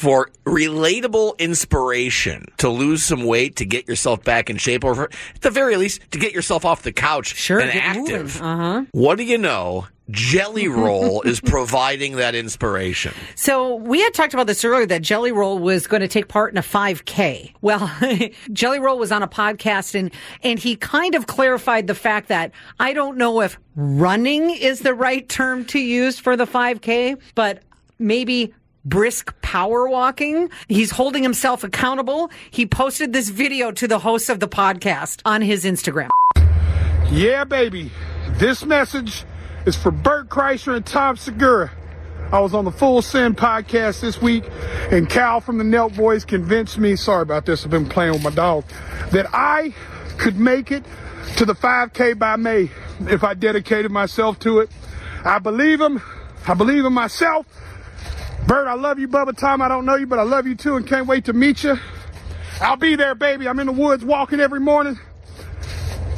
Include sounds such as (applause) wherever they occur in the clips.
for relatable inspiration to lose some weight, to get yourself back in shape, or for, at the very least, to get yourself off the couch Sure, and active. Uh-huh. what do you know? Jelly Roll is (laughs) providing that inspiration. So we had talked about this earlier that Jelly Roll was going to take part in a 5K. Well, (laughs) Jelly Roll was on a podcast and and he kind of clarified the fact that I don't know if running is the right term to use for the 5K, but maybe brisk power walking. He's holding himself accountable. He posted this video to the host of the podcast on his Instagram. Yeah, baby. This message is for Bert Kreischer and Tom Segura. I was on the Full Send podcast this week, and Cal from the Nelk Boys convinced me, sorry about this, I've been playing with my dog, that I could make it to the 5K by May if I dedicated myself to it. I believe him. I believe in myself. Bert, I love you, Bubba Tom. I don't know you, but I love you too and can't wait to meet you. I'll be there, baby. I'm in the woods walking every morning.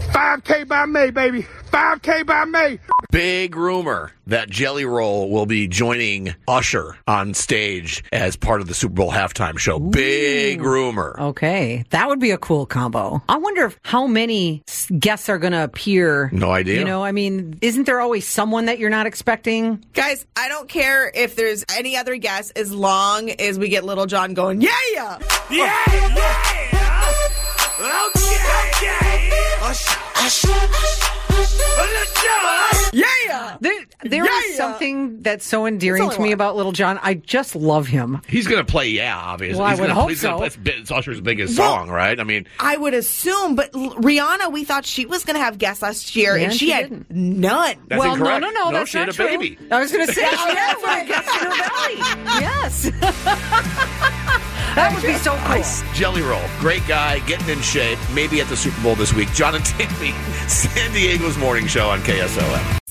5K by May, baby. 5K by May. Big rumor that Jelly Roll will be joining Usher on stage as part of the Super Bowl halftime show. Big rumor. Okay, that would be a cool combo. I wonder if how many guests are going to appear. No idea. You know, I mean, isn't there always someone that you're not expecting? Guys, I don't care if there's any other guess as long as we get Lil Jon going, yeah, yeah. Yeah, yeah. (laughs) Okay, okay. Yeah, yeah. There, there Yeah, is yeah. something that's so endearing to me one. about Lil Jon. I just love him. He's going to play, yeah, obviously. Well, I would gonna, hope he's gonna so. play- it's bi- It's Usher's biggest Well- song, right? I mean, I would assume, but Rihanna, we thought she was going to have guests last year, Yeah, and she, she had didn't. none. That's well, incorrect. no, no, no, No, that's she not had a true. baby. I was going to say she had one guest in her belly. Yes, (laughs) that would be so cool. Jelly Roll, great guy, getting in shape, maybe at the Super Bowl this week. John and Tammy, San Diego's morning show on KSON.